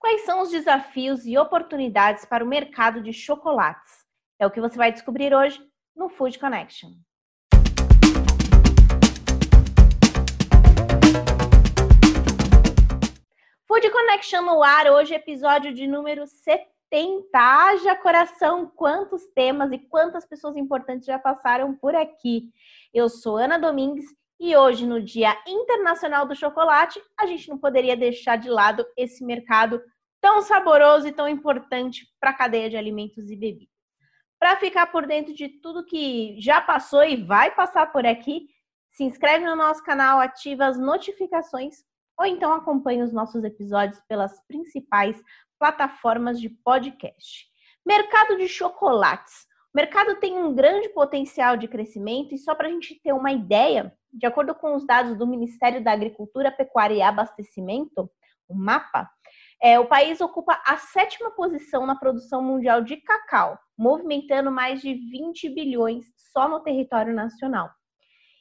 Quais são os desafios e oportunidades para o mercado de chocolates? É o que você vai descobrir hoje no Food Connection. Food Connection no ar, hoje episódio de número 70. Haja coração, quantos temas e quantas pessoas importantes já passaram por aqui. Eu sou Ana Domingues e hoje, no Dia Internacional do Chocolate, a gente não poderia deixar de lado esse mercado tão saboroso e tão importante para a cadeia de alimentos e bebidas. Para ficar por dentro de tudo que já passou e vai passar por aqui, se inscreve no nosso canal, ativa as notificações ou então acompanhe os nossos episódios pelas principais plataformas de podcast. Mercado de chocolates. O mercado tem um grande potencial de crescimento e só para a gente ter uma ideia, de acordo com os dados do Ministério da Agricultura, Pecuária e Abastecimento, o MAPA, é, o país ocupa a sétima posição na produção mundial de cacau, movimentando mais de 20 bilhões só no território nacional.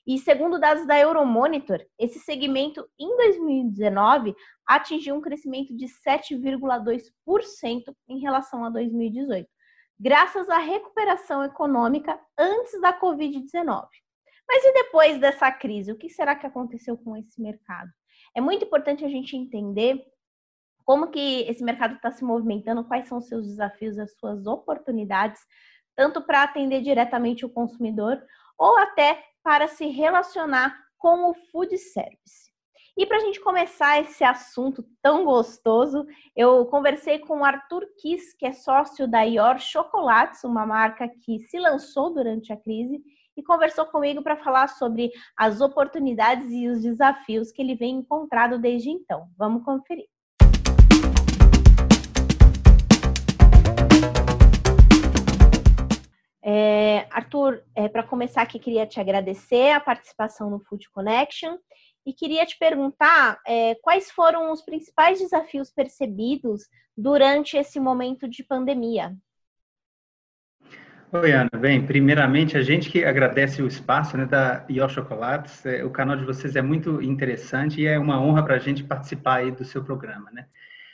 E segundo dados da Euromonitor, esse segmento em 2019 atingiu um crescimento de 7,2% em relação a 2018, graças à recuperação econômica antes da Covid-19. Mas e depois dessa crise, o que será que aconteceu com esse mercado? É muito importante a gente entender como que esse mercado está se movimentando, quais são os seus desafios, as suas oportunidades, tanto para atender diretamente o consumidor ou até para se relacionar com o food service. E para a gente começar esse assunto tão gostoso, eu conversei com o Arthur Kiss, que é sócio da Ior Chocolates, uma marca que se lançou durante a crise e conversou comigo para falar sobre as oportunidades e os desafios que ele vem encontrado desde então. Vamos conferir. É, Arthur, é, para começar aqui, queria te agradecer a participação no Food Connection e queria te perguntar é, quais foram os principais desafios percebidos durante esse momento de pandemia. Oi, Ana. Bem, primeiramente, a gente que agradece o espaço né, da Ió Chocolates. É, o canal de vocês é muito interessante e é uma honra para a gente participar aí do seu programa, né?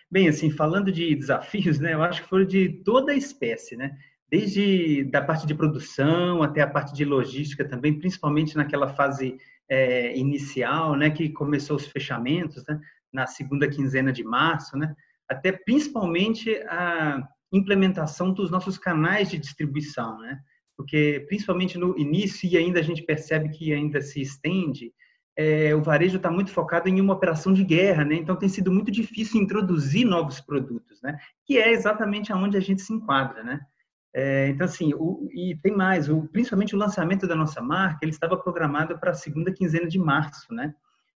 Bem, assim, falando de desafios, né, eu acho que foram de toda a espécie, né? Desde da parte de produção até a parte de logística também, principalmente naquela fase é, inicial, né, que começou os fechamentos, né, na segunda quinzena de março, né? Até principalmente a implementação dos nossos canais de distribuição, né? Porque principalmente no início e ainda a gente percebe que ainda se estende, é, o varejo está muito focado em uma operação de guerra, né? Então tem sido muito difícil introduzir novos produtos, né? Que é exatamente aonde a gente se enquadra, né? É, então assim, o, e tem mais, o, principalmente o lançamento da nossa marca, ele estava programado para a segunda quinzena de março, né?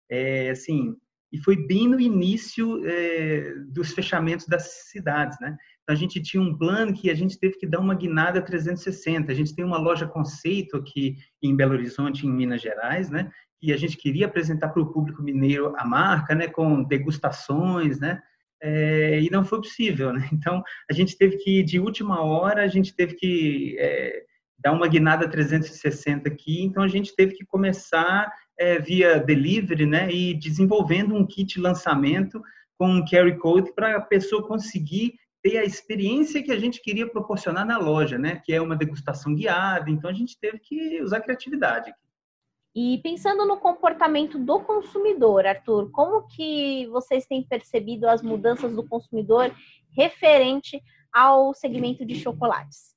É, assim, e foi bem no início é, dos fechamentos das cidades, né? Então, a gente tinha um plano que a gente teve que dar uma guinada 360. A gente tem uma loja conceito aqui em Belo Horizonte, em Minas Gerais, né? E a gente queria apresentar para o público mineiro a marca, né? Com degustações, né? É, e não foi possível, né? Então, a gente teve que, de última hora, a gente teve que é, dar uma guinada 360 aqui. Então, a gente teve que começar é, via delivery, né? E desenvolvendo um kit lançamento com um carry code para a pessoa conseguir ter a experiência que a gente queria proporcionar na loja, né? Que é uma degustação guiada. Então a gente teve que usar criatividade. E pensando no comportamento do consumidor, Arthur, como que vocês têm percebido as mudanças do consumidor referente ao segmento de chocolates?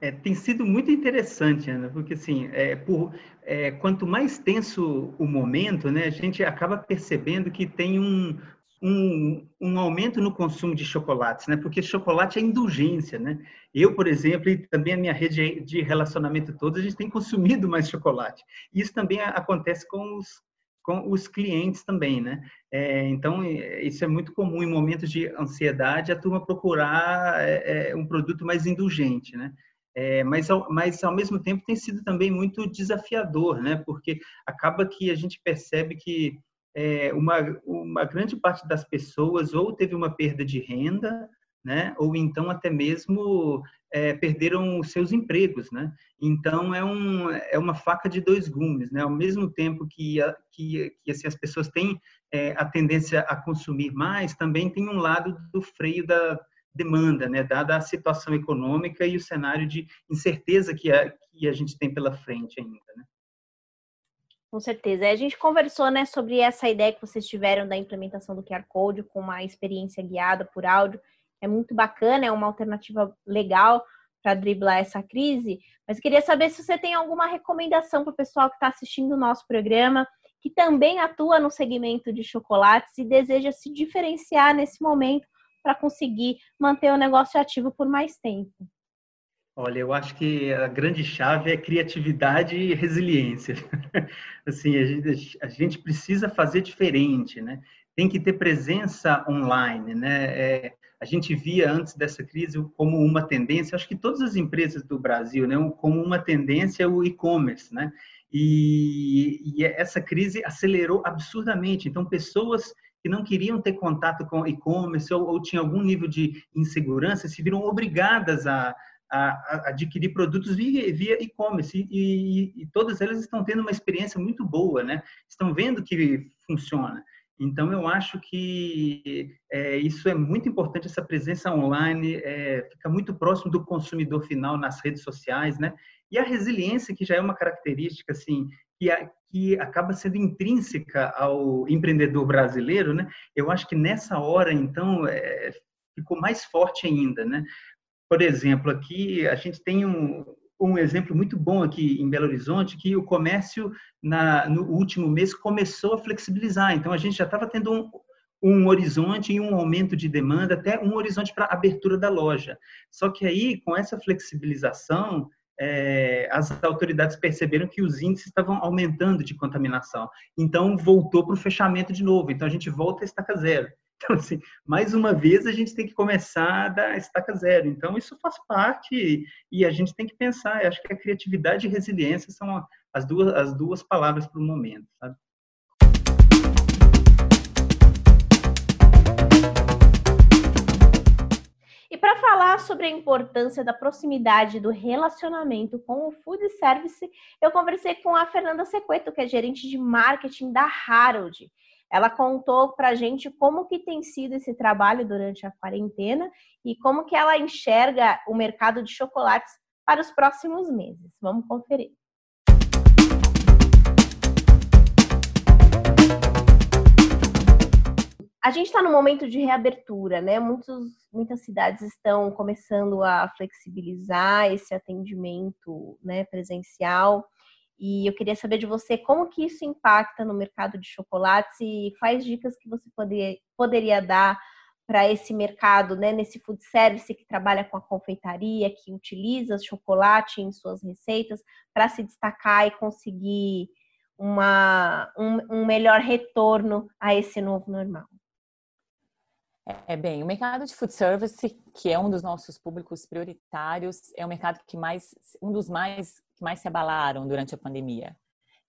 É, tem sido muito interessante, Ana, porque assim, é, por, é, quanto mais tenso o momento, né, a gente acaba percebendo que tem um, um, um, aumento no consumo de chocolates, né? Porque chocolate é indulgência, né? Eu, por exemplo, e também a minha rede de relacionamento toda, a gente tem consumido mais chocolate. Isso também acontece com os, com os clientes também, né? É, então, é, isso é muito comum em momentos de ansiedade, a turma procurar é, é, um produto mais indulgente, né? É, mas, ao, mas, ao mesmo tempo, tem sido também muito desafiador, né? Porque acaba que a gente percebe que é, uma, uma grande parte das pessoas ou teve uma perda de renda né? Ou então até mesmo é, perderam os seus empregos, né? Então é, um, é uma faca de dois gumes, né? Ao mesmo tempo que, a, que, que assim, as pessoas têm é, a tendência a consumir mais, também tem um lado do freio da demanda, né? Dada a situação econômica e o cenário de incerteza que a, que a gente tem pela frente ainda, né? Com certeza. A gente conversou, né, sobre essa ideia que vocês tiveram da implementação do QR Code com uma experiência guiada por áudio é muito bacana, é uma alternativa legal para driblar essa crise. Mas queria saber se você tem alguma recomendação para o pessoal que está assistindo o nosso programa, que também atua no segmento de chocolates e deseja se diferenciar nesse momento para conseguir manter o negócio ativo por mais tempo. Olha, eu acho que a grande chave é criatividade e resiliência. Assim, a gente, a gente precisa fazer diferente, né? Tem que ter presença online, né? É, a gente via antes dessa crise como uma tendência, acho que todas as empresas do Brasil, né, como uma tendência o e-commerce, né? E, e, essa crise acelerou absurdamente. Então, pessoas que não queriam ter contato com e-commerce ou, ou tinham algum nível de insegurança se viram obrigadas a, a, a adquirir produtos via, via e-commerce e, e, e, todas elas estão tendo uma experiência muito boa, né? Estão vendo que funciona. Então, eu acho que é, isso é muito importante, essa presença online, é, fica muito próximo do consumidor final nas redes sociais, né? E a resiliência, que já é uma característica, assim, que, a, que acaba sendo intrínseca ao empreendedor brasileiro, né? Eu acho que nessa hora, então, é, ficou mais forte ainda, né? Por exemplo, aqui a gente tem um, um exemplo muito bom aqui em Belo Horizonte, que o comércio na, no último mês começou a flexibilizar. Então, a gente já estava tendo um, um horizonte e um aumento de demanda, até um horizonte para abertura da loja. Só que aí, com essa flexibilização, é, as autoridades perceberam que os índices estavam aumentando de contaminação. Então, voltou para o fechamento de novo. Então, a gente volta a estaca zero. Então, assim, mais uma vez a gente tem que começar da estaca zero. Então, isso faz parte e a gente tem que pensar. Eu acho que a criatividade e resiliência são as duas, as duas palavras para o momento, sabe? E para falar sobre a importância da proximidade do relacionamento com o food service, eu conversei com a Fernanda Sequeto, que é gerente de marketing da Harold. Ela contou para a gente como que tem sido esse trabalho durante a quarentena e como que ela enxerga o mercado de chocolates para os próximos meses. Vamos conferir. A gente está no momento de reabertura, né? Muitos, muitas cidades estão começando a flexibilizar esse atendimento né, presencial. E eu queria saber de você como que isso impacta no mercado de chocolates e quais dicas que você poder, poderia dar para esse mercado, né, nesse food service que trabalha com a confeitaria, que utiliza chocolate em suas receitas para se destacar e conseguir uma, um, um melhor retorno a esse novo normal. É bem, o mercado de food service, que é um dos nossos públicos prioritários, é o mercado que mais, um dos mais que mais se abalaram durante a pandemia.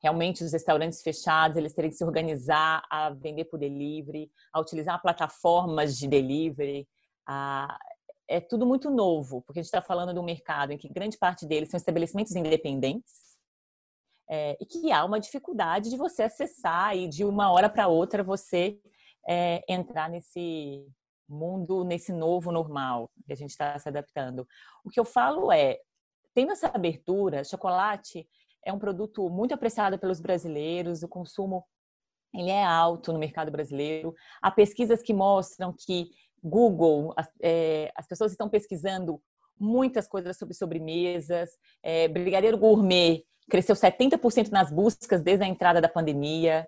Realmente, os restaurantes fechados, eles terem que se organizar a vender por delivery, a utilizar plataformas de delivery. A... É tudo muito novo, porque a gente está falando de um mercado em que grande parte deles são estabelecimentos independentes é, e que há uma dificuldade de você acessar e de uma hora para outra você é, entrar nesse mundo, nesse novo normal que a gente está se adaptando. O que eu falo é, tendo essa abertura, chocolate é um produto muito apreciado pelos brasileiros, o consumo ele é alto no mercado brasileiro. Há pesquisas que mostram que Google, as, é, as pessoas estão pesquisando muitas coisas sobre sobremesas. É, Brigadeiro Gourmet cresceu 70% nas buscas desde a entrada da pandemia.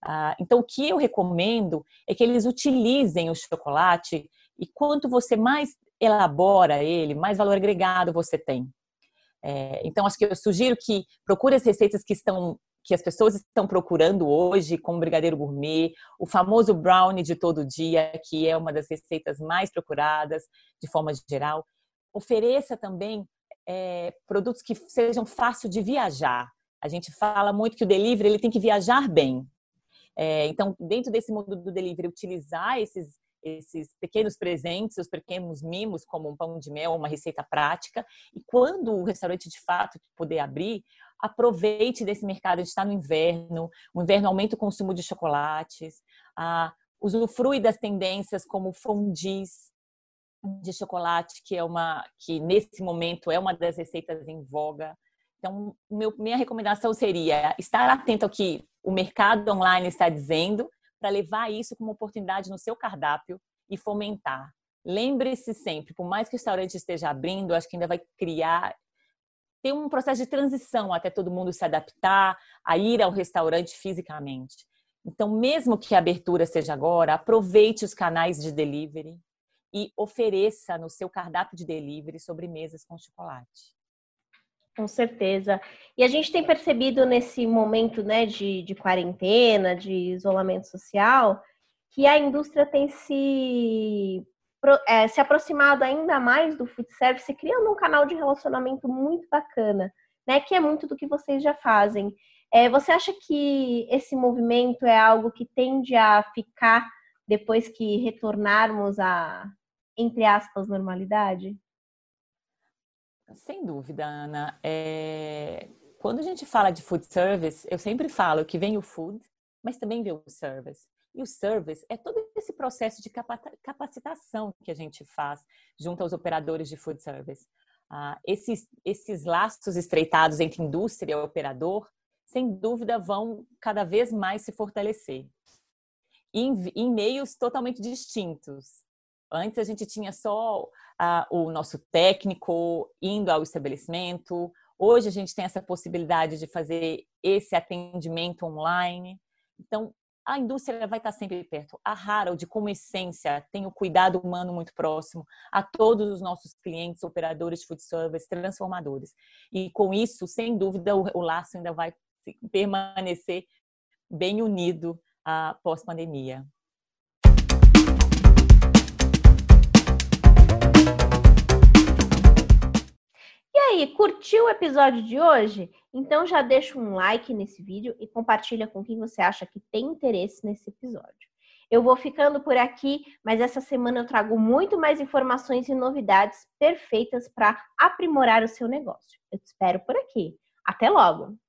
Ah, então, o que eu recomendo é que eles utilizem o chocolate e quanto você mais elabora ele, mais valor agregado você tem. É, então, acho que eu sugiro que procure as receitas que estão que as pessoas estão procurando hoje, como brigadeiro gourmet, o famoso brownie de todo dia, que é uma das receitas mais procuradas de forma geral. Ofereça também é, produtos que sejam fáceis de viajar. A gente fala muito que o delivery ele tem que viajar bem. É, então, dentro desse mundo do delivery, utilizar esses esses pequenos presentes, os pequenos mimos, como um pão de mel, uma receita prática. E quando o restaurante de fato puder abrir, aproveite desse mercado. A gente está no inverno, o inverno aumenta o consumo de chocolates, ah, usufrui das tendências como fondis de chocolate, que é uma que nesse momento é uma das receitas em voga. Então, meu, minha recomendação seria estar atento ao que o mercado online está dizendo, para levar isso como oportunidade no seu cardápio e fomentar. Lembre-se sempre, por mais que o restaurante esteja abrindo, acho que ainda vai criar ter um processo de transição até todo mundo se adaptar a ir ao restaurante fisicamente. Então, mesmo que a abertura seja agora, aproveite os canais de delivery e ofereça no seu cardápio de delivery sobremesas com chocolate. Com certeza. E a gente tem percebido nesse momento né, de, de quarentena, de isolamento social, que a indústria tem se, é, se aproximado ainda mais do food service, criando um canal de relacionamento muito bacana, né? Que é muito do que vocês já fazem. É, você acha que esse movimento é algo que tende a ficar depois que retornarmos à, entre aspas, normalidade? Sem dúvida, Ana. É... Quando a gente fala de food service, eu sempre falo que vem o food, mas também vem o service. E o service é todo esse processo de capacitação que a gente faz junto aos operadores de food service. Ah, esses, esses laços estreitados entre indústria e operador, sem dúvida, vão cada vez mais se fortalecer. Em, em meios totalmente distintos. Antes a gente tinha só o nosso técnico indo ao estabelecimento. Hoje a gente tem essa possibilidade de fazer esse atendimento online. Então, a indústria vai estar sempre perto. A Harold, como essência, tem o cuidado humano muito próximo a todos os nossos clientes, operadores de food service, transformadores. E com isso, sem dúvida, o, o laço ainda vai permanecer bem unido ah, pós-pandemia. Aí, curtiu o episódio de hoje? Então já deixa um like nesse vídeo e compartilha com quem você acha que tem interesse nesse episódio. Eu vou ficando por aqui, mas essa semana eu trago muito mais informações e novidades perfeitas para aprimorar o seu negócio. Eu te espero por aqui. Até logo!